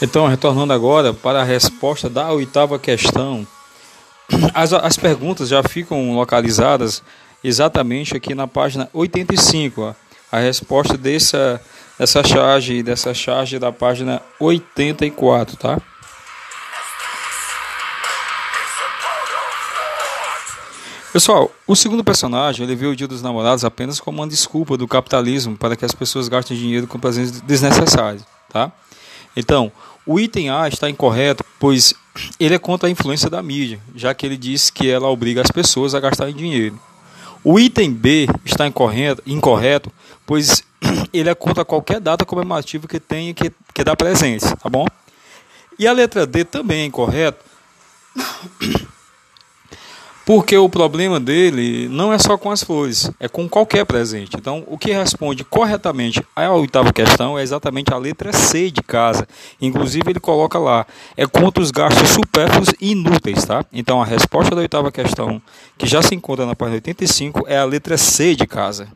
Então, retornando agora para a resposta da oitava questão, as, as perguntas já ficam localizadas exatamente aqui na página 85. Ó, a resposta dessa, dessa charge, dessa charge da página 84, tá? Pessoal, o segundo personagem ele o Dia dos Namorados apenas como uma desculpa do capitalismo para que as pessoas gastem dinheiro com presentes desnecessários, tá? Então, o item A está incorreto, pois ele é contra a influência da mídia, já que ele diz que ela obriga as pessoas a gastarem dinheiro. O item B está incorreto, incorreto pois ele é contra qualquer data comemorativa que tenha que, que dar presentes, tá bom? E a letra D também é incorreto, porque o problema dele não é só com as flores, é com qualquer presente. Então, o que responde corretamente à oitava questão é exatamente a letra C de casa. Inclusive, ele coloca lá, é contra os gastos supérfluos e inúteis, tá? Então, a resposta da oitava questão, que já se encontra na página 85, é a letra C de casa.